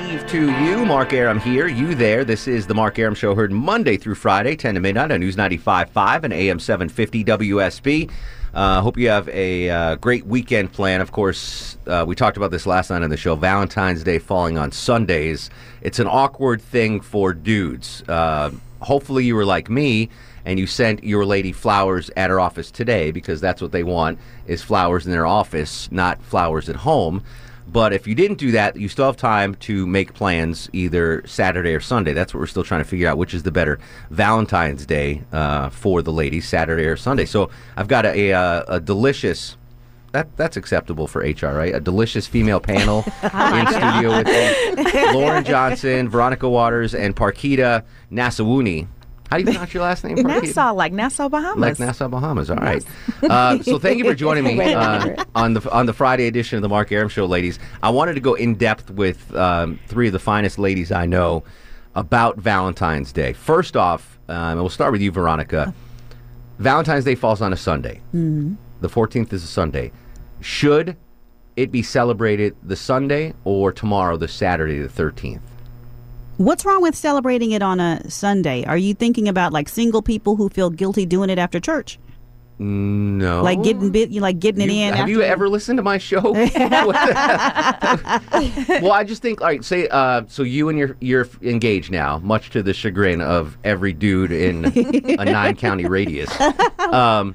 Eve to you. Mark Arum here, you there. This is the Mark Arum Show, heard Monday through Friday, 10 to midnight on News 95.5 and AM 750 WSB. Uh, hope you have a uh, great weekend plan. Of course, uh, we talked about this last night on the show. Valentine's Day falling on Sundays. It's an awkward thing for dudes. Uh, hopefully, you were like me and you sent your lady flowers at her office today because that's what they want is flowers in their office, not flowers at home. But if you didn't do that, you still have time to make plans either Saturday or Sunday. That's what we're still trying to figure out, which is the better Valentine's Day uh, for the ladies, Saturday or Sunday. So I've got a, a, a delicious. That, that's acceptable for HR, right? A delicious female panel in studio with me. Lauren Johnson, Veronica Waters, and Parkita Nasawuni. How do you pronounce your last name? Nassau, like Nassau, Bahamas. Like Nassau, Bahamas. All right. Uh, so thank you for joining me uh, on the on the Friday edition of the Mark Arum Show, ladies. I wanted to go in depth with um, three of the finest ladies I know about Valentine's Day. First off, um, and we'll start with you, Veronica. Valentine's Day falls on a Sunday. The 14th is a Sunday. Should it be celebrated the Sunday or tomorrow, the Saturday, the 13th? What's wrong with celebrating it on a Sunday? Are you thinking about like single people who feel guilty doing it after church? No. Like getting bit, you like getting it You- in. have you ever listened to my show? well, I just think, all right, say, uh, so you and your you're engaged now, much to the chagrin of every dude in a nine county radius. Um,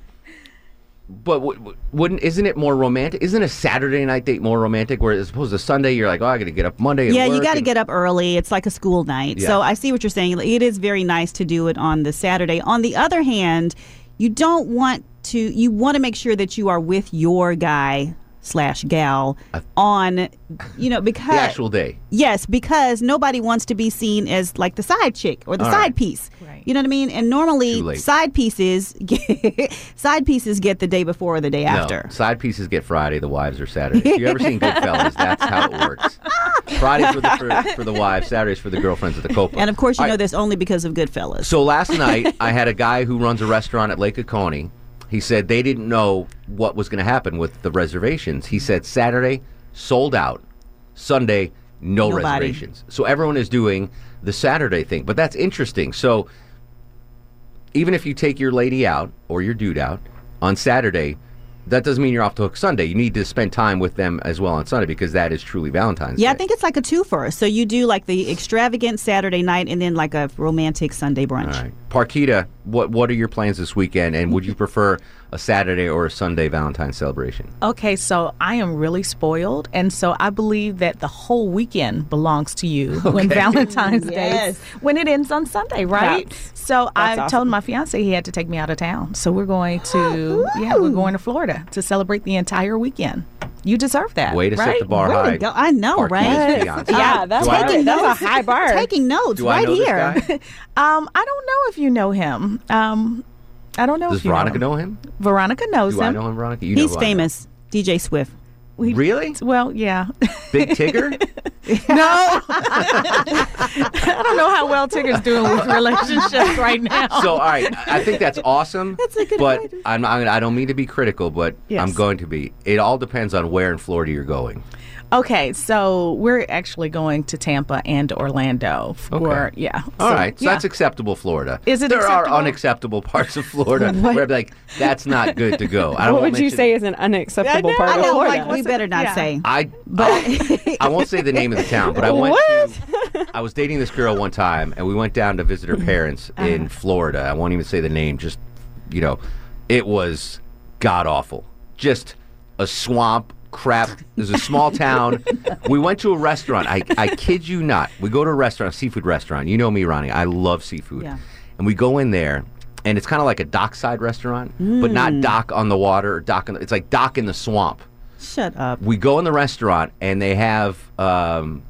but w- w- wouldn't isn't it more romantic? Isn't a Saturday night date more romantic? Where as opposed to Sunday, you're like, oh, I got to get up Monday. Yeah, you got to and- get up early. It's like a school night. Yeah. So I see what you're saying. It is very nice to do it on the Saturday. On the other hand, you don't want to. You want to make sure that you are with your guy slash gal on, you know, because the actual day. Yes, because nobody wants to be seen as like the side chick or the All side right. piece. Right. You know what I mean? And normally side pieces get, side pieces get the day before or the day after. Side pieces get Friday. The wives are Saturday. If you ever seen Goodfellas, that's how it works. Friday for the for, for the wives, Saturdays for the girlfriends at the Copa. And of course, you All know right. this only because of Goodfellas. So last night, I had a guy who runs a restaurant at Lake Oconee. He said they didn't know what was going to happen with the reservations. He said Saturday sold out, Sunday no Nobody. reservations. So everyone is doing the Saturday thing. But that's interesting. So even if you take your lady out or your dude out on Saturday, that doesn't mean you're off the hook Sunday. You need to spend time with them as well on Sunday because that is truly Valentine's yeah, I think it's like a twofer. So you do like the extravagant Saturday night and then like a romantic Sunday brunch. All right. Parkita, what what are your plans this weekend and would you prefer a Saturday or a Sunday Valentine's celebration? Okay, so I am really spoiled, and so I believe that the whole weekend belongs to you when Valentine's Day, Yes. when it ends on Sunday, right? That's- so I that's told my fiance he had to take me out of town. So we're going to, yeah, we're going to Florida to celebrate the entire weekend. You deserve that. Way to set the bar Way to high. go. I know, Parkita's right? Yeah, that's Do I- right. That's a notes. high bar. Taking notes Do I right know here. Um, I don't know if you know him. Um, I don't know Does if you Veronica know know him. him? Veronica knows Do him. I know him, Veronica? You He's who I know. famous. DJ Swift. We- Really? Well, yeah. Big Tigger? no. I don't know how well Tigger's doing with relationships right now. so, all right, I think that's awesome. That's a good But way I'm, I'm, I don't mean to be critical, but Yes. I'm going to be. It all depends on where in Florida you're going. Okay, so we're actually going to Tampa and Orlando for Okay. yeah. All So, right, so yeah. that's acceptable, Florida. Is it There acceptable? are unacceptable parts of Florida where I'd like, that's not good to go. I don't What wanna would you say is an unacceptable part I of Florida? like we better not yeah. say. I but I won't say the name of the town, but I went. What? To, I was dating this girl one time, and we went down to visit her mm-hmm. parents uh-huh. in Florida. I won't even say the name. Just you know, it was god awful. Just a swamp. Crap. There's a small town. We went to a restaurant. I, I kid you not. We go to a restaurant, a seafood restaurant. You know me, Ronnie. I love seafood. Yeah. And we go in there, and it's kind of like a dockside restaurant, but not mm. dock on the water or dock on the, It's like dock in the swamp Shut up. we go in the restaurant and they have um,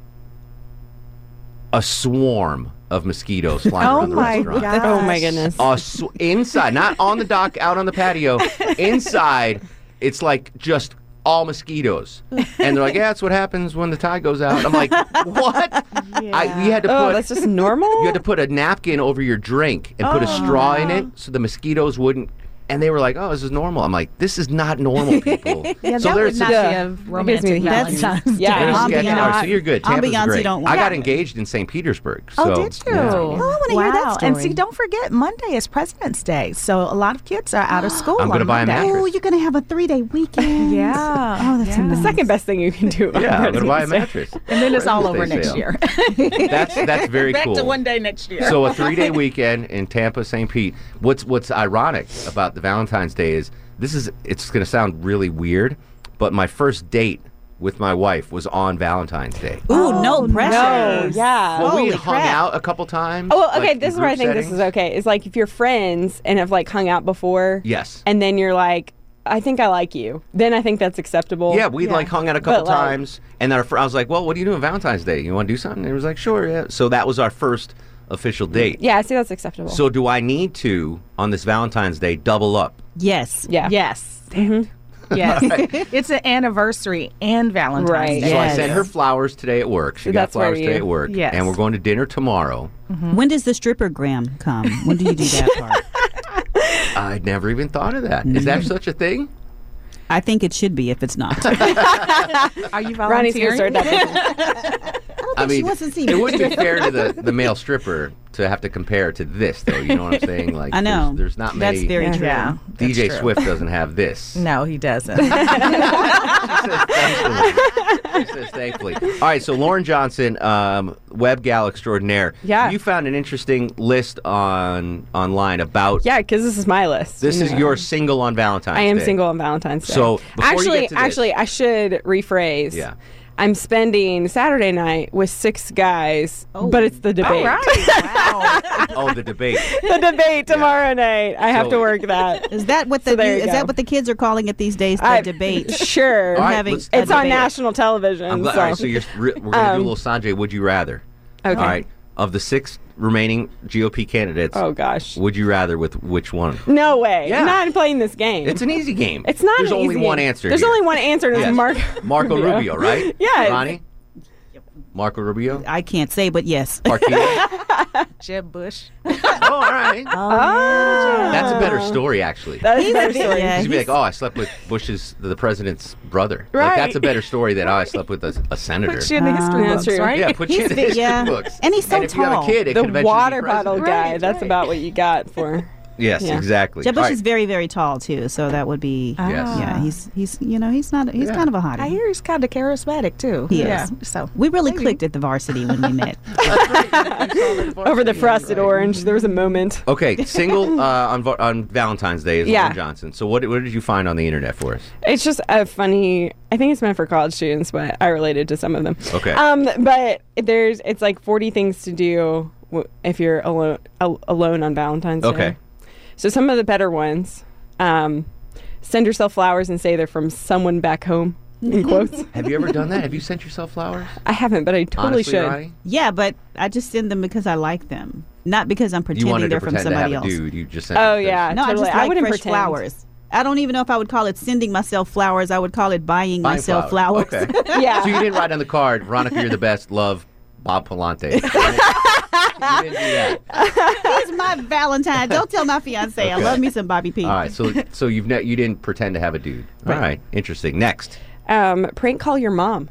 a swarm of mosquitoes flying Oh around the my restaurant. God. oh my goodness. A sw- inside, not on the dock, out on the patio. Inside, it's like just all mosquitoes. And they're like, yeah, that's what happens when the tide goes out. I'm like, what? I, we had to put. oh, that's just normal. you had to put a napkin over your drink and put a straw in it so the mosquitoes wouldn't. And they were like, "Oh, this is normal." I'm like, "This is not normal, people." Yeah, so that there's would not this- be a romantic That's- Valentine's yeah. Day. there's Ambiance. sketch- all right, so you're good. Tampa's Ambiance, you great. don't I got engaged in St. Petersburg. Oh, did you? Yeah. Oh, I wanna wow. hear that And see, don't forget, Monday is President's Day, so a lot of kids are out of school. I'm gonna buy a mattress. Oh, you're gonna have a three day weekend. Yeah. Oh, that's yeah. amazing. Second best thing you can do. Yeah, I'm gonna buy a mattress. And then it's all over next sale. year. That's that's very cool. Back to one day next year. So a three day weekend in Tampa, St. Pete. What's what's ironic about the Valentine's Day is this is it's gonna sound really weird, but my first date with my wife was on Valentine's Day. Ooh, no oh, pressure. No, yeah. Well, we hung crap. out a couple times. Oh, well, okay. like, this is where I group think this is okay. It's like if you're friends and have like hung out before. Yes. And then you're like, I think I like you. Then I think that's acceptable. Yeah, we like hung out a couple But, like- times, and then our, fr- I was like, "Well, what are you doing on Valentine's Day? You want to do something?" And he was like, "Sure, yeah." So that was our first official date. Yeah, I see that's acceptable. So do I need to on this Valentine's Day double up? Yes. yeah. yes. Mm-hmm. Yes. It's an anniversary and Valentine's Right. Day. So I Yes. sent her flowers today at work. She So got that's where flowers today you- at work, Yes. and we're going to dinner tomorrow. Mm-hmm. When does the stripper gram come? When do you do that part? I'd never even thought of that. Is that mm-hmm. such a thing? I think it should be if it's not. Are you Ronnie's gonna volunteering? start that. I she mean, wants to it wouldn't be fair to the, the male stripper to have to compare to this, though. You know what I'm saying? Like, I know. There's, there's not many. That's very Yeah. true. Yeah. that's DJ true. Swift doesn't have this. No, he doesn't. He says thankfully. All right, so Lauren Johnson, um, web gal extraordinaire. Yeah. You found an interesting list on online about. yeah, because this is my list. This you is know. your single on Valentine's Day. I am Day. single on Valentine's Day. So, before you actually, get to this- actually, I should rephrase. Yeah. I'm spending Saturday night with six guys, but it's the debate. All right. Wow. Oh, the debate. the debate tomorrow night. I have to work that. Is that what the So there you is go. that what the kids are calling it these days? The I- debate. Sure. All right, having let's- it's on debate. national television. I'm glad. so. All right, so you're, re- we're going to do a Um, little Sanjay. Would you rather? okay. All right. Of the six remaining GOP candidates, Oh gosh. would you rather with which one? No way. Yeah. I'm not playing this game. It's an easy game. It's not. Easy. There's only one game. answer. There's here. only one answer, and it's Yes. Mark. Marco Rubio, right? Yeah. Ronnie? Marco Rubio? I can't say, but yes. Parquet? Jeb Bush. oh, all right. Oh. oh. That's a better story, actually. That is a better story. Yeah, You'd be he's- like, oh, I slept with Bush's, the president's brother. Like, Right. that's a better story than, oh, I slept with a, a senator. Put you in the history ah. That's books, true. right? yeah, put you in the history yeah. books. And he's so if you have tall. a kid, it The could water be bottle guy. Right, That's right. about what you got for. Yes, Yeah. exactly. Jeb Bush All is very, very tall too, so that would be. Yes. Yeah, he's he's you know he's not he's Yeah. kind of a hottie. I hear he's kind of charismatic too. He yeah. is. So we really Maybe. clicked at the varsity when we met. Over the frosted orange, there was a moment. Okay, single uh, on on Valentine's Day is Yeah. Lauren Johnson. So what what did you find on the internet for us? It's just a funny. I think it's meant for college students, but I related to some of them. Okay. Um, but there's it's like 40 things to do if you're alone alone on Valentine's Day. Okay. So some of the better ones, um, send yourself flowers and say they're from someone back home. In quotes. Have you ever done that? Have you sent yourself flowers? I haven't, but I totally Honestly, should. Ronnie? yeah, but I just send them because I like them, not because I'm You pretending wanted they're from pretend to have somebody a else. dude. You just sent Oh it yeah, No, totally. I just like wouldn't fresh pretend. flowers. I don't even know if I would call it sending myself flowers. I would call it buying, Buying myself flowers. Okay. Yeah. so you didn't write on the card, Veronica, you're the best. Love, Bob Palante. you didn't do that. He's my Valentine. Don't tell my fiance. I love me some Bobby P. All right. So so you've ne- you didn't pretend to have a dude. All right. Interesting. Next. Um, prank call your mom.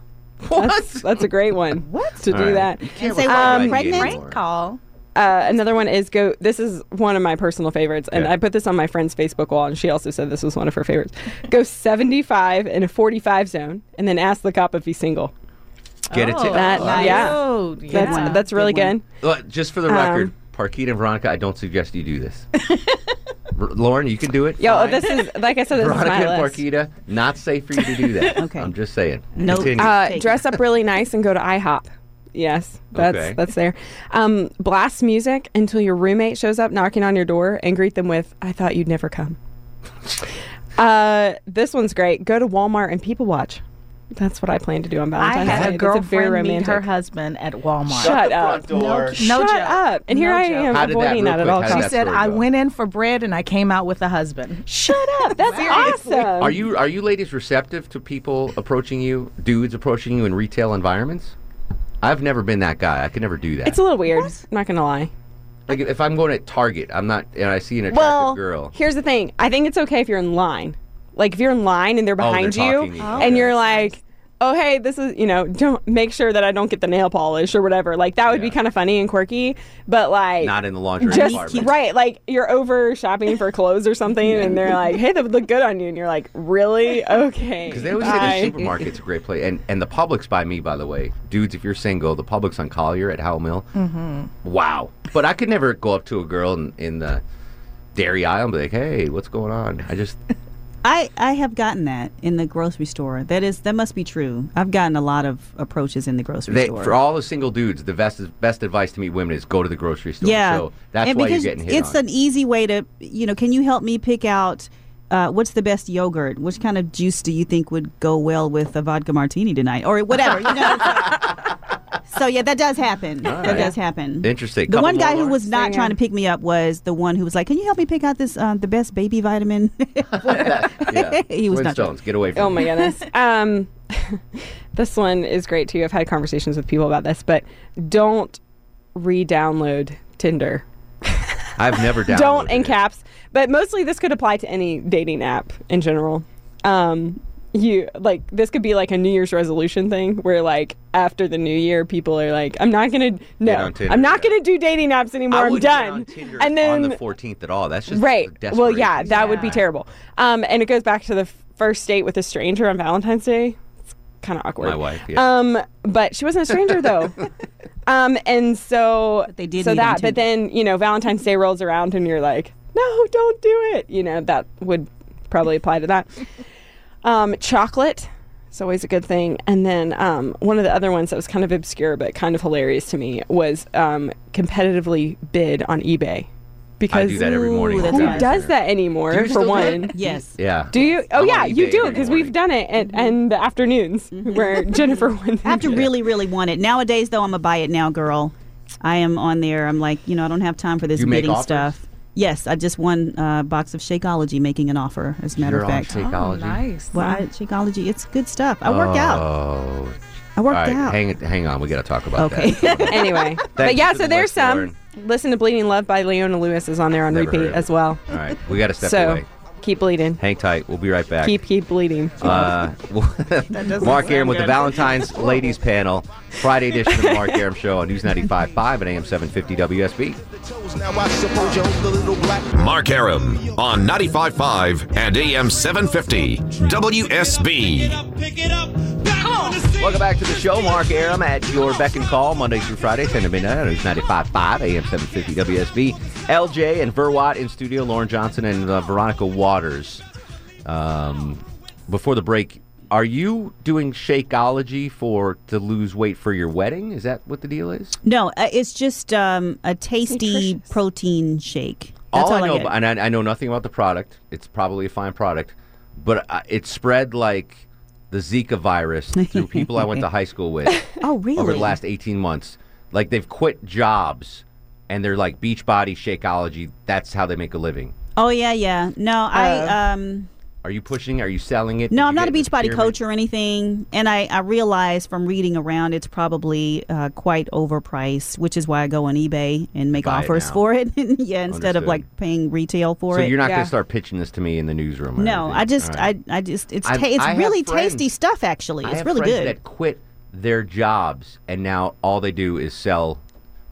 That's, that's a great one. What to All do right. that? You can't say look what, at Reggie pregnant? Prank call. Uh, another one is go. This is one of my personal favorites, and Yeah. I put this on my friend's Facebook wall, and she also said this was one of her favorites. Go 75 in a 45 zone, and then ask the cop if he's single. Get it to That- uh, yeah. Oh, That's yeah. that's really Good good. Well, just for the record, Um, Parkita and Veronica, I don't suggest you do this. R- Lauren, you can do it. Yo, fine. this is like I said, this Veronica is and my list. Parkita, not safe for you to do that. Okay. I'm just saying. No. Continue. Uh, dress up really nice and go to IHOP. Yes, that's Okay. that's there. Um, blast music until your roommate shows up knocking on your door and greet them with "I thought you'd never come." uh, this one's great. Go to Walmart and people watch. That's what I plan to do on Valentine's I Valentine's had Day. a It's very girlfriend meet romantic. her husband at Walmart. Shut the up. front door. No Shut joke. up. And here No I joke. am How did that- avoiding that, at all how She said, I go? went in for bread and I came out with a husband. Shut up. That's awesome. Are you are you ladies receptive to people approaching you, dudes approaching you in retail environments? I've never been that guy. I could never do that. It's a little weird. I'm not gonna lie. like if I'm going at Target, I'm not, and I see an attractive Well, girl. here's the thing. I think it's okay if you're in line. Like if you're in line and they're Oh, they're behind you, talking to and you're like, "Oh, hey, this is you know, don't make sure that I don't get the nail polish or whatever." Like that would be kind of funny and quirky, but like Not in the laundry just department. right. Like you're over shopping for clothes or something, and they're like, "Hey, that would look good on you," and you're like, "Really? Okay." Because they always say the supermarket's a great place, and and the Publix by me, by the way, dudes. If you're single, the Publix on Collier at Howell Mill, mm-hmm. wow. But I could never go up to a girl in, in the dairy aisle and be like, "Hey, what's going on?" I just I, I have gotten that in the grocery store. That is that must be true. I've gotten a lot of approaches in the grocery they, store. for all the single dudes, the best best advice to meet women is go to the grocery store. yeah, so that's and why you're getting hit it's on. an easy way to you know. Can you help me pick out uh, what's the best yogurt? Which kind of juice do you think would go well with a vodka martini tonight, or whatever? You know. so yeah, that does happen. That right. does happen. Interesting. The Couple one more, guy who was not Hang trying on. to pick me up was the one who was like, "Can you help me pick out this uh, the best baby vitamin?" yeah. he was not trying- get away from Oh me. my goodness. Um, this one is great too. I've had conversations with people about this, but don't re-download Tinder. I've never downloaded don't in caps, but mostly this could apply to any dating app in general. Um, you like this could be like a New Year's resolution thing where like after the New Year, people are like, I'm not gonna no, Tinder, I'm not yeah. gonna do dating apps anymore. I I'm wouldn't get done. on Tinder and then on the 14th at all. That's just right. Well, yeah, desperation. that would be terrible. Um, and it goes back to the first date with a stranger on Valentine's Day. It's kind of awkward. My wife, yeah. Um, but she wasn't a stranger though. um, and so But they did so that. But then you know Valentine's Day rolls around and you're like, no, don't do it. You know that would probably apply to that. Um, chocolate. It's always a good thing. And then um, one of the other ones that was kind of obscure but kind of hilarious to me was um, competitively bid on eBay. Because I do that every morning. Ooh, that's who nice. does that anymore? Do you For still do one, it? yes. Yeah. do you? Oh I'm yeah, on you eBay do every because we've morning. done it at and the afternoons where Jennifer went. I have to really, really want it. Nowadays, though, I'm a buy it now girl. I am on there. I'm like, you know, I don't have time for this You make bidding offers? stuff. Yes, I just won a box of Shakeology making an offer, as a matter You're of on fact. Shakeology? Oh, nice. well, I, Shakeology, it's good stuff. I work out. Oh. I work All right, out. hang it, hang on. We got to talk about Okay. that. anyway, but yeah, so the there's some. Lauren. Listen to "Bleeding Love" by Leona Lewis is on there on Never repeat as well. All right, we got to step so away. Keep bleeding. Hang tight. We'll be right back. Keep keep bleeding. Uh, Mark Arum with the Valentine's Ladies Panel, Friday edition of the Mark Arum Show on News 95.5 and AM 750 WSB. Now I suppose you hope the little black Mark Arum on 95.5 and AM 750 WSB. Welcome back to the show. Mark Arum at your beck and call Monday through Friday, 10 to midnight on News 95.5 AM 750 WSB. LJ and Verwatt in studio, Lauren Johnson and uh, Veronica Waters. Um, before the break, are you doing Shakeology for to lose weight for your wedding? Is that what the deal is? no, uh, it's just um, a tasty Nutritious. protein shake. That's all, all, I know, get. about, and I, I know nothing about the product. It's probably a fine product, but uh, it spread like the Zika virus through people I went to high school with oh, really? over the last 18 months. Like they've quit jobs and they're like Beachbody Shakeology. That's how they make a living. oh, yeah, yeah. No, I um. Are you pushing? Are you selling it? No, Did I'm not a the Beachbody coach or anything, and I, I realize from reading around it's probably uh, quite overpriced, which is why I go on eBay and make Buy it offers now. for it. yeah, instead of like paying retail for it. So it. you're not going Yeah. to start pitching this to me in the newsroom? Or no, anything? I just All right. I I just it's I've- ta- it's I have really friends- tasty stuff. Actually, I it's have really friends good. that quit their jobs, and now all they do is sell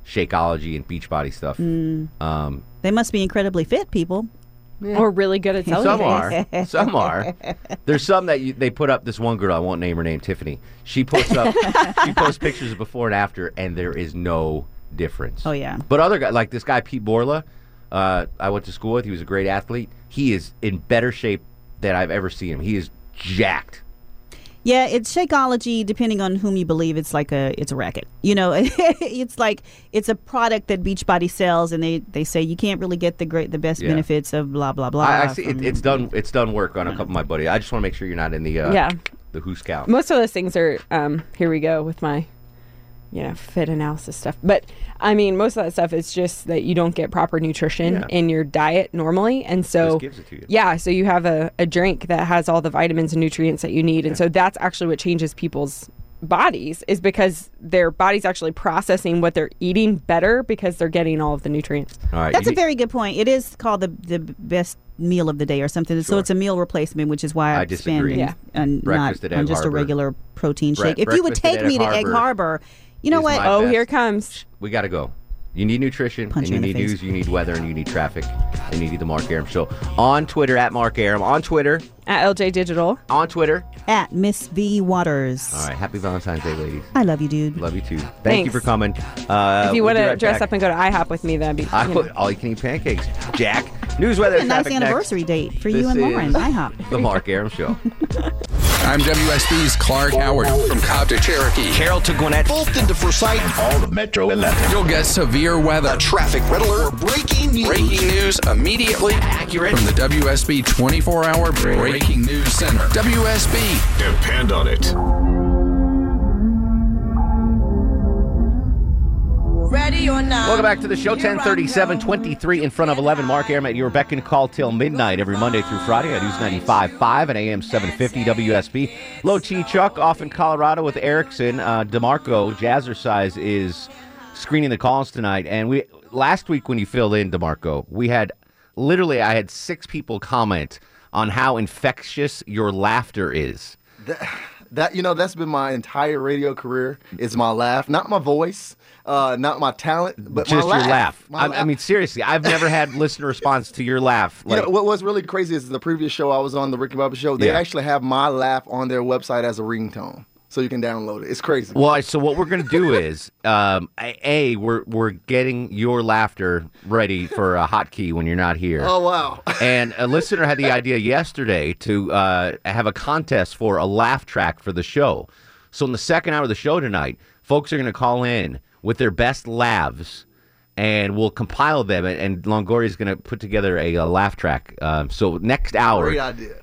Shakeology and Beachbody stuff. Mm. Um, They must be incredibly fit people. Or really good at selling some are, some are. There's some that you, they put up. This one girl, I won't name her name, Tiffany. She puts up, she posts pictures of before and after, and there is no difference. Oh, yeah. But other guy, like this guy Pete Borla, uh, I went to school with. He was a great athlete. He is in better shape than I've ever seen him. He is jacked. Yeah, it's Shakeology. Depending on whom you believe, it's like a it's a racket. You know, it's like it's a product that Beachbody sells, and they, they say you can't really get the great the best Yeah. benefits of blah blah blah. I, I see. It, it's done. It's done work on a couple of my buddies. I just want to make sure you're not in the uh, Yeah. the Who Scout. Most of those things are um, here we go with my you know fit analysis stuff. But I mean, most of that stuff is just that you don't get proper nutrition Yeah. in your diet normally, and so Just gives it to you. yeah, so you have a, a drink that has all the vitamins and nutrients that you need, and so that's actually what changes people's bodies is because their body's actually processing what they're eating better because they're getting all of the nutrients. All right. That's a need- very good point. It is called the the best meal of the day or something. So it's a meal replacement, which is why I I, disagree. spend Yeah. and Breakfast not at on just Harbor. a regular protein Bre- shake. If you would breakfast at take Egg me to Egg Harbor Harbor, you know is what? my oh, best. here comes. we got to go. You need nutrition, Punch and you you in the need face. news, you need weather, and you need traffic, and you need the Mark Arum Show. On Twitter, at Mark Arum. On Twitter, At LJ Digital. on Twitter. At Miss V Waters. All right. Happy Valentine's Day, ladies. I love you, dude. Love you too. Thank you for coming. Uh, if you we'll want be to right dress back. up and go to IHOP with me, that'd be I you put all you can eat pancakes. Jack. News, weather, A nice traffic next. anniversary date for This you and Lauren. is IHOP. The Mark Arum Show. I'm WSB's Clark Howard from Cobb to Cherokee. Carroll to Gwinnett. Fulton to Forsyth. All of Metro 11. You'll get severe weather. Traffic red alert. Breaking news. Breaking news immediately Accurate. from the WSB 24 hour Breaking News Center. WSB. Depend on it. Ready or not? Welcome back to the show. Here 1037, 23 in front of 11. Mark Arum at your beck and call till midnight every Monday through Friday at News 95.5 and AM 750 WSB. Low T Chuck off in Colorado with Erickson. Uh, DeMarco Jazzercise is screening the calls tonight. And we last week when you filled in, DeMarco, we had literally, I had six people comment on how infectious your laughter is. That you know, that's been my entire radio career. Is my laugh, not my voice, uh, not my talent, but Just my your laugh. I, I mean, seriously, I've never had listener response to your laugh. you know what was really crazy is the previous show I was on, the Ricky Bobby show. They Yeah. actually have my laugh on their website as a ringtone, so you can download it. It's crazy. Well, so what we're to do is, um, a, a, we're we're getting your laughter ready for a hotkey when you're not here. oh wow! And a listener had the idea yesterday to uh, have a contest for a laugh track for the show. So in the second hour of the show tonight, folks are to call in with their best laughs, and we'll compile them. And, Longoria is going to put together a, uh laugh track. Um, so next hour,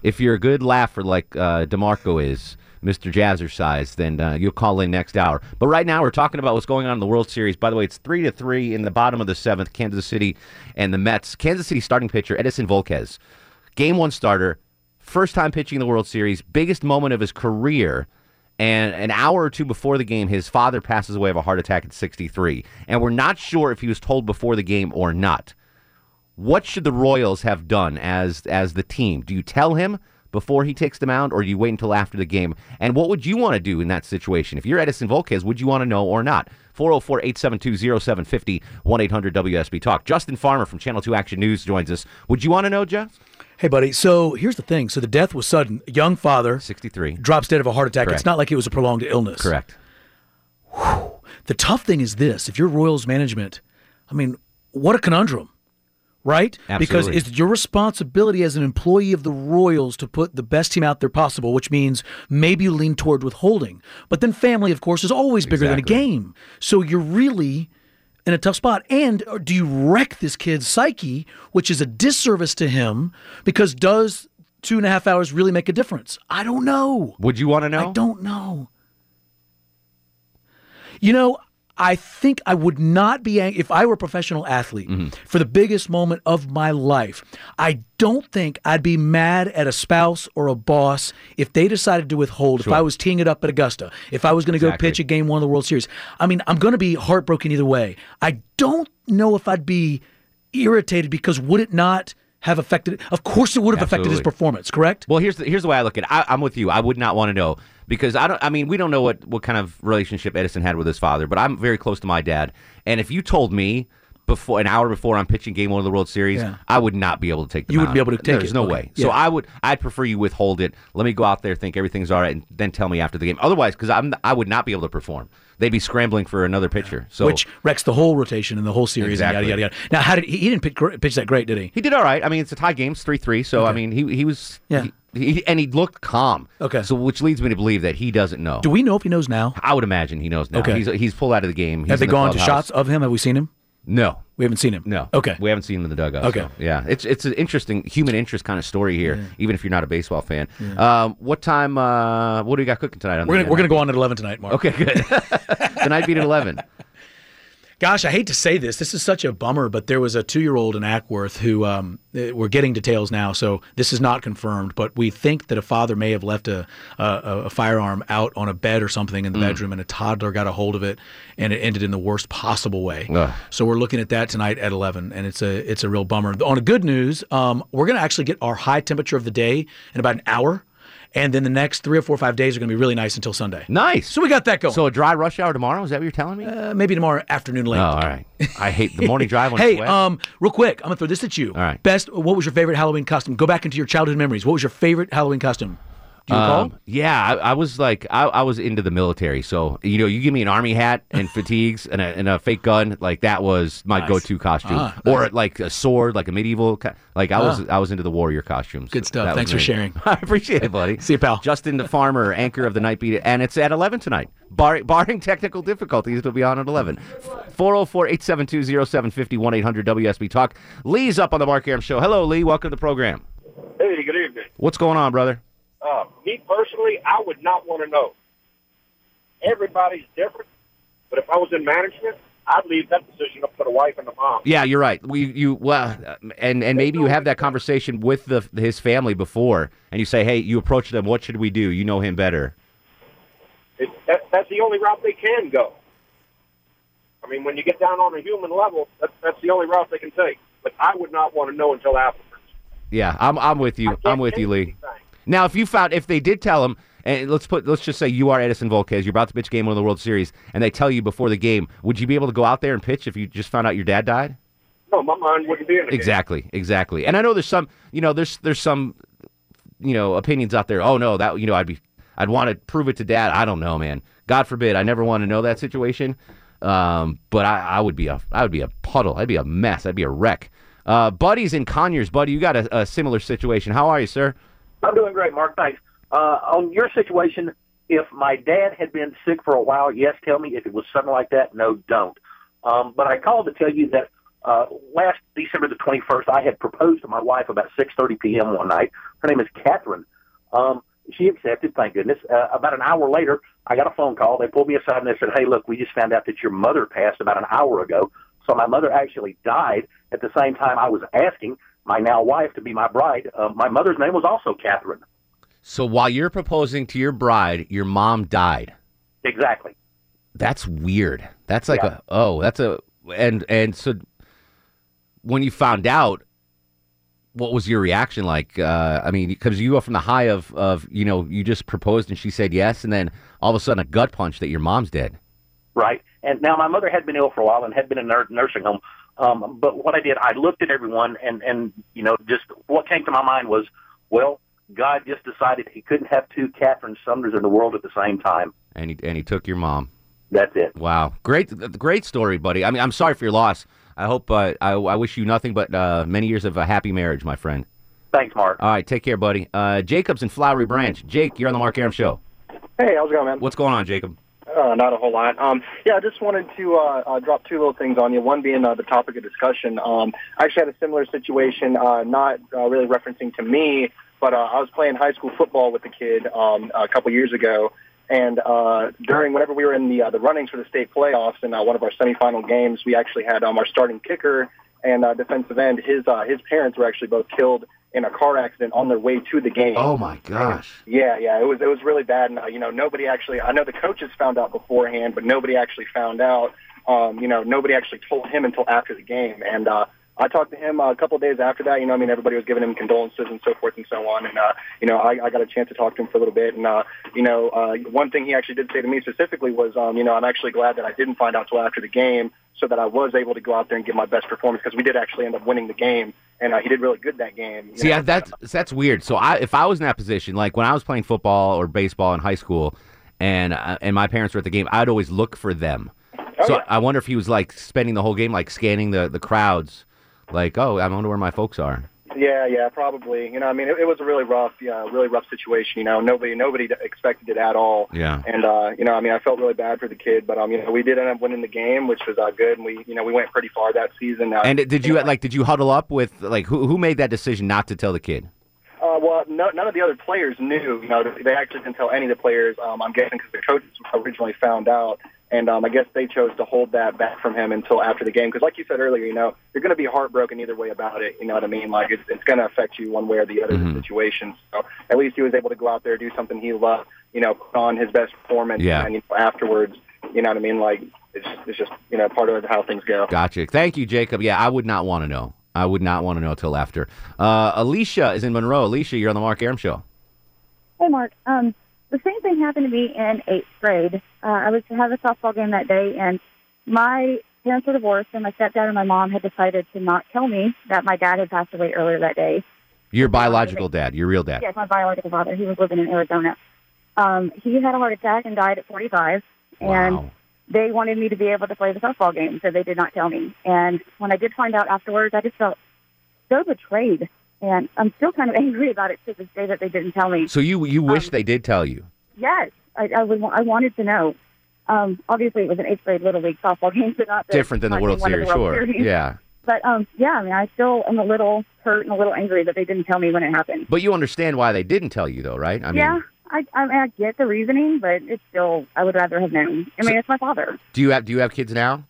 if you're a good laugher like uh, Demarco is, Mr. Jazzercise, then uh, you'll call in next hour. But right now, we're talking about what's going on in the World Series. By the way, it's three to three in the bottom of the seventh. Kansas City and the Mets. Kansas City starting pitcher Edison Volquez, game one starter, first time pitching in the World Series, biggest moment of his career. And an hour or two before the game, his father passes away of a heart attack at 63. And we're not sure if he was told before the game or not what should the Royals have done as as the team? Do you tell him before he takes the mound, or do you wait until after the game? And what would you want to do in that situation? If you're Edison Volquez, would you want to know or not? 404-872-0750, 1-800-WSB Talk. Justin Farmer from Channel 2 Action News joins us. Would you want to know, Jeff? Hey, buddy. So here's the thing. So the death was sudden. A young father 63. drops dead of a heart attack. Correct. It's not like it was a prolonged illness. Correct. The tough thing is this: if you're Royals management, I mean, what a conundrum, right? Because it's your responsibility as an employee of the Royals to put the best team out there possible, which means maybe you lean toward withholding. But then family, of course, is always bigger than a game. So you're really in a tough spot. And uh, do you wreck this kid's psyche, which is a disservice to him? Because does two and a half hours really make a difference? I don't know. Would you want to know? I don't know. You know, I think I would not be ang- if I were a professional athlete Mm-hmm. for the biggest moment of my life. I don't think I'd be mad at a spouse or a boss if they decided to withhold. If I was teeing it up at Augusta, if I was going to Exactly. go pitch a game one of the World Series. I mean, I'm going to be heartbroken either way. I don't know if I'd be irritated because would it not have affected? Of course, it would have affected his performance. Correct? Well, here's the, here's the way I look at it. I, I'm with you. I would not want to know because I don't. I mean, we don't know what what kind of relationship Edison had with his father, but I'm very close to my dad. And if you told me before an hour before I'm pitching Game One of the World Series, Yeah. I would not be able to take. The You wouldn't be able to take There's it. no Okay. way. So Yeah. I would. I'd prefer you withhold it. Let me go out there, think everything's all right, and then tell me after the game. Otherwise, because I'm I would not be able to perform. They'd be scrambling for another pitcher. So Which wrecks the whole rotation and the whole series. and Exactly. Yada, yada, yada. Now, how did he, he didn't pitch, pitch that great, did he? He did all right. I mean, it's a tie game. It's three three. So I mean, he he was Yeah. He, he, and he looked calm. Okay. So which leads me to believe that he doesn't know. Do we know if he knows now? I would imagine he knows now. Okay. He's he's pulled out of the game. He's Have they the gone to shots of him? Have we seen him? No. We haven't seen him. No. Okay. We haven't seen him in the dugout. Okay. so, yeah. It's it's an interesting human interest kind of story here, even if you're not a baseball fan. Um, what time? Uh, what do we got cooking tonight? On We're gonna we're gonna go on at eleven tonight, Mark. Okay, good. the night beat at eleven. Gosh, I hate to say this. This is such a bummer, but there was a two-year-old in Acworth who um, eh, we're getting details now, so this is not confirmed. But we think that a father may have left a a, a firearm out on a bed or something in the Mm. bedroom, and a toddler got a hold of it, and it ended in the worst possible way. Ugh. So we're looking at that tonight at eleven, and it's a it's a real bummer. On a good news, um, we're going to actually get our high temperature of the day in about an hour. And then the next three or four or five days are going to be really nice until Sunday. Nice. So we got that going. So a dry rush hour tomorrow? Is that what you're telling me? Uh, maybe tomorrow afternoon late. oh, all right. I hate the morning drive hey, um, real quick, I'm gonna throw this at you. All right. Best. What was your favorite Halloween costume? Go back into your childhood memories. What was your favorite Halloween costume? Do you recall? Um, yeah, I, I was like, I, I was into the military. So you know, you give me an army hat and fatigues and a, and a fake gun, like that was my Nice. go-to costume. Ah, or like a sword, like a medieval. co- Like I was, I was into the warrior costumes. Good stuff. That Thanks for me. sharing. I appreciate it, buddy. See you, pal. Justin the farmer, anchor of the night beat, and it's at eleven tonight. Bar, barring technical difficulties, it'll be on at eleven. 404-872-0750, 800 WSB Talk. Lee's up on the Mark Arum Show. Hello, Lee. Welcome to the program. Hey, good evening. What's going on, brother? Uh, me personally, I would not want to know. Everybody's different, but if I was in management, I'd leave that decision up to the wife and the mom. Yeah, you're right. We you well, and and maybe you have that conversation with the his family before, and you say, hey, you approach them. What should we do? You know him better. It, that, that's the only route they can go. I mean, when you get down on a human level, that's, that's the only route they can take. But I would not want to know until afterwards. Yeah, I'm I'm with you. I'm with you, Lee. Now, if you found if they did tell him, and let's put let's just say you are Edison Volquez, you're about to pitch game one of the World Series, and they tell you before the game, would you be able to go out there and pitch if you just found out your dad died? No, my mind wouldn't be in it. Exactly, exactly. And I know there's some, you know, there's there's some, you know, opinions out there. Oh no, that you know, I'd be, I'd want to prove it to dad. I don't know, man. God forbid, I never want to know that situation. Um, but I, I would be a, I would be a puddle. I'd be a mess. I'd be a wreck. Uh, Buddy's in Conyers. Buddy, you got a, a similar situation. How are you, sir? I'm doing great, Mark. Thanks. Uh, on your situation, if my dad had been sick for a while, yes, tell me. If it was something like that, no, don't. Um, but I called to tell you that uh, last December the 21st, I had proposed to my wife about 6:30 p.m. one night. Her name is Catherine. Um, she accepted, thank goodness. Uh, about an hour later, I got a phone call. They pulled me aside and they said, "Hey, look, we just found out that your mother passed about an hour ago." So my mother actually died at the same time I was asking my now wife to be my bride. Uh, my mother's name was also Catherine. So while you're proposing to your bride, your mom died. Exactly. That's weird. That's like Yeah. a oh, that's a and and so when you found out, what was your reaction like? Uh, I mean, because you go from the high of of you know you just proposed and she said yes, and then all of a sudden a gut punch that your mom's dead. right? And now my mother had been ill for a while and had been in a nursing home. Um, but what I did, I looked at everyone, and and you know, just what came to my mind was, well, God just decided He couldn't have two Catherine Sumners in the world at the same time. And he and he took your mom. That's it. Wow, great, great story, buddy. I mean, I'm sorry for your loss. I hope uh, I, I wish you nothing but uh, many years of a happy marriage, my friend. Thanks, Mark. All right, take care, buddy. Uh, Jacob's in Flowery Branch. Jake, you're on the Mark Arum Show. Hey, how's it going, man? What's going on, Jacob? Uh, not a whole lot. Um, yeah, I just wanted to uh, uh, drop two little things on you. One being uh, the topic of discussion. Um, I actually had a similar situation, uh, not uh, really referencing to me, but uh, I was playing high school football with a kid um, a couple years ago, and uh, during whenever we were in the the runnings for the state playoffs in one of our semifinal games, we actually had um, our starting kicker and uh, defensive end. His uh, his parents were actually both killed in a car accident on their way to the game. Oh my gosh. Yeah, yeah, it was it was really bad, and uh, you know nobody actually. I know the coaches found out beforehand, but nobody actually found out. Um, you know, nobody actually told him until after the game, and uh, I talked to him uh, a couple of days after that. You know, I mean, everybody was giving him condolences and so forth and so on. And, uh, you know, I, I got a chance to talk to him for a little bit. And, uh, you know, uh, one thing he actually did say to me specifically was, um, you know, I'm actually glad that I didn't find out till after the game so that I was able to go out there and give my best performance because we did actually end up winning the game. And uh, he did really good that game. See, know. I, that's that's weird. So, I, if I was in that position, like when I was playing football or baseball in high school, and uh, and my parents were at the game, I'd always look for them. Oh, so I wonder if he was like spending the whole game like scanning the the crowds, like, oh, I wonder where my folks are. Yeah, yeah, probably. You know, I mean, it, it was a really rough, yeah, really rough situation. You know, nobody, nobody expected it at all. Yeah. And uh, you know, I mean, I felt really bad for the kid, but um, you know, we did end up winning the game, which was uh, good, and we, you know, we went pretty far that season. Uh, And did you like did you huddle up with like who who made that decision not to tell the kid? Uh, well, no, none of the other players knew. You know, they actually didn't tell any of the players. Um, I'm guessing because the coaches originally found out, and um, I guess they chose to hold that back from him until after the game. Because, like you said earlier, you know, you're going to be heartbroken either way about it. You know what I mean? Like it's, it's going to affect you one way or the other. Mm-hmm. The situation. So at least he was able to go out there do something he loved. You know, put on his best performance. Yeah. And you know, afterwards, you know what I mean? Like it's, it's just you know part of how things go. Gotcha. Thank you, Jacob. Yeah, I would not want to know. I would not want to know till after. Uh, Alicia is in Monroe. Alicia, you're on the Mark Arum show. Hey, Mark. Um, the same thing happened to me in eighth grade. Uh, I was to have a softball game that day, and my parents were divorced, and my stepdad and my mom had decided to not tell me that my dad had passed away earlier that day. Your biological dad, your real dad. Yes, my biological father. He was living in Arizona. Um, he had a heart attack and died at 45, and they wanted me to be able to play the softball game, so they did not tell me. And when I did find out afterwards, I just felt so betrayed, and I'm still kind of angry about it to this day that they didn't tell me. So you you wish they did tell you. Yes, I, I would. I wanted to know. Um, obviously, it was an eighth grade little league softball game, so not Different than the World Series, the World sure. Series. Yeah. But um, yeah, I mean, I still am a little hurt and a little angry that they didn't tell me when it happened. But you understand why they didn't tell you though, right? I mean, yeah, I, I mean, I get the reasoning, but it's still, I would rather have known. I mean, it's my father. do you have do you have kids now?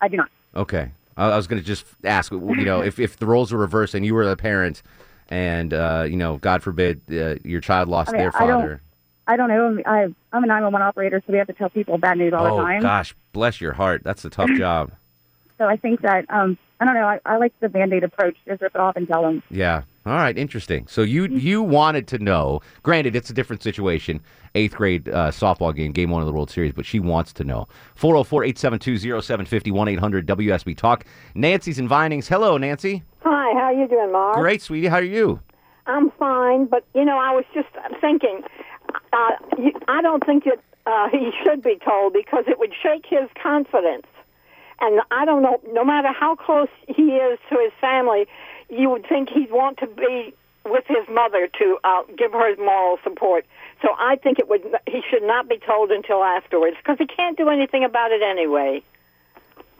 I do not. Okay. I I was going to just ask, you know, if, if the roles were reversed and you were the parent and, uh, you know, God forbid, uh, your child lost mean, their I don't- father. I don't know. I, I'm a 911 operator, so we have to tell people bad news all oh, the time. Oh, gosh, bless your heart. That's a tough job. So I think that, um, I don't know. I, I like the band-aid approach. Just rip it off and tell them. Yeah. All right. Interesting. So you Mm-hmm. you wanted to know. Granted, it's a different situation. Eighth grade uh, softball game, game one of the World Series, but she wants to know. 404 872 0750 1 800 WSB Talk. Nancy's in Vinings. Hello, Nancy. Hi, how are you doing, Mark? Great, sweetie. How are you? I'm fine, but you know, I was just thinking. Uh, you, I don't think that uh, he should be told because it would shake his confidence. And I don't know. No matter how close he is to his family, you would think he'd want to be with his mother to uh, give her moral support. So I think it would. He should not be told until afterwards because he can't do anything about it anyway.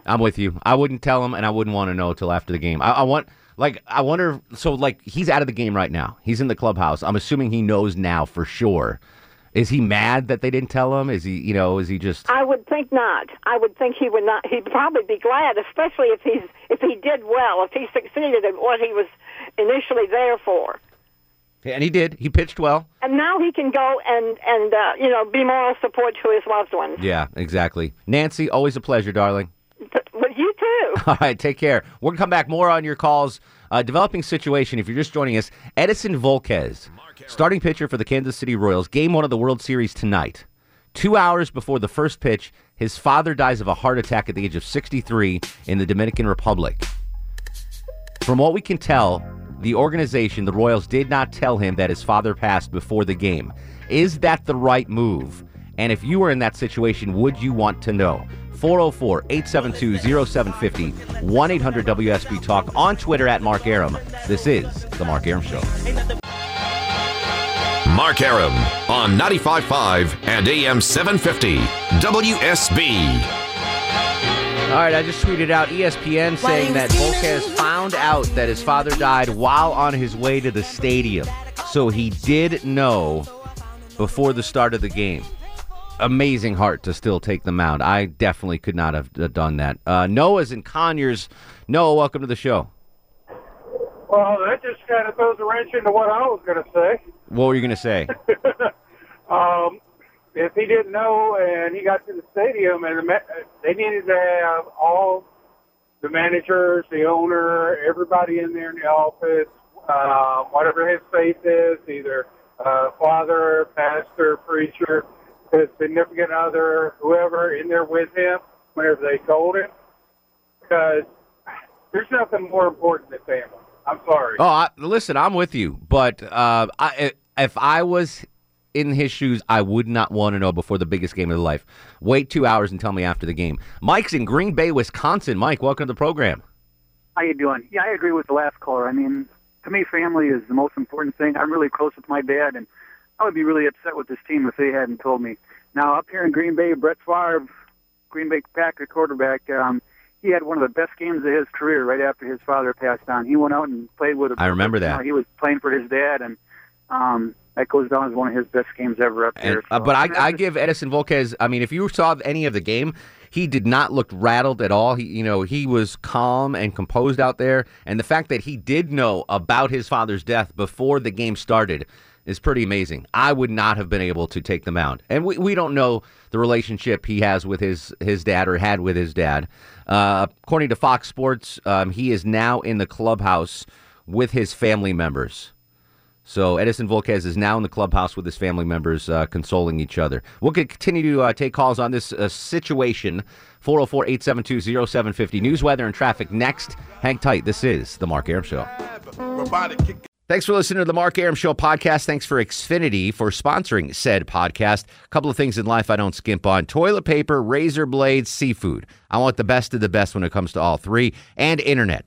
I'm with you. I wouldn't tell him, and I wouldn't want to know till after the game. I, I want, like, I wonder. So, like, he's out of the game right now. He's in the clubhouse. I'm assuming he knows now for sure. Is he mad that they didn't tell him? Is he, you know, is he just? I would think not. I would think he would not. He'd probably be glad, especially if he's if he did well, if he succeeded at what he was initially there for. And he did. He pitched well. And now he can go and and uh, you know be moral support to his loved ones. Yeah, exactly. Nancy, always a pleasure, darling. But you too. All right, take care. We're to come back more on your calls. Uh, developing situation, if you're just joining us, Edison Volquez, starting pitcher for the Kansas City Royals, game one of the World Series tonight. Two hours before the first pitch, his father dies of a heart attack at the age of 63 in the Dominican Republic. From what we can tell, the organization, the Royals, did not tell him that his father passed before the game. Is that the right move? And if you were in that situation, would you want to know? 404 872 0750 1 800 WSB Talk on Twitter at Mark Arum. This is The Mark Arum Show. Mark Arum on 95.5 and AM 750 WSB. All right, I just tweeted out ESPN saying that Volquez found out that his father died while on his way to the stadium. So he did know before the start of the game. Amazing heart to still take the mound. I definitely could not have uh, done that. Uh, Noah's in Conyers. Noah, welcome to the show. Well, that just kind of throws a wrench into what I was going to say. What were you going to say? Um, if he didn't know and he got to the stadium and the, me- they needed to have all the managers, the owner, everybody in there in the office, uh, whatever his faith is, either uh, father, pastor, preacher, his significant other, whoever in there with him, whenever they told him, because there's nothing more important than family. I'm sorry. Oh, I, listen, I'm with you, but uh, I, if I was in his shoes, I would not want to know before the biggest game of their life. Wait two hours and tell me after the game. Mike's in Green Bay, Wisconsin. Mike, welcome to the program. How you doing? Yeah, I agree with the last caller. I mean, to me, family is the most important thing. I'm really close with my dad, and I would be really upset with this team if they hadn't told me. Now, up here in Green Bay, Brett Favre, Green Bay Packer quarterback, um, he had one of the best games of his career right after his father passed on. He went out and played with. A, I remember you know, that. he was playing for his dad, and um, that goes down as one of his best games ever up there. And, uh, but I, I give Edison Volquez. I mean, if you saw any of the game, he did not look rattled at all. He, you know, he was calm and composed out there. And the fact that he did know about his father's death before the game started is pretty amazing. I would not have been able to take the mound, and we, we don't know the relationship he has with his his dad or had with his dad. Uh, according to Fox Sports, um, he is now in the clubhouse with his family members. So Edison Volquez is now in the clubhouse with his family members, uh, consoling each other. We'll continue to uh, take calls on this uh, situation. 404-872-0750. News, weather, and traffic next. Hang tight. This is The Mark Arum Show. Thanks for listening to the Mark Arum Show podcast. Thanks for Xfinity for sponsoring said podcast. A couple of things in life I don't skimp on toilet paper, razor blades, seafood. I want the best of the best when it comes to all three, and internet.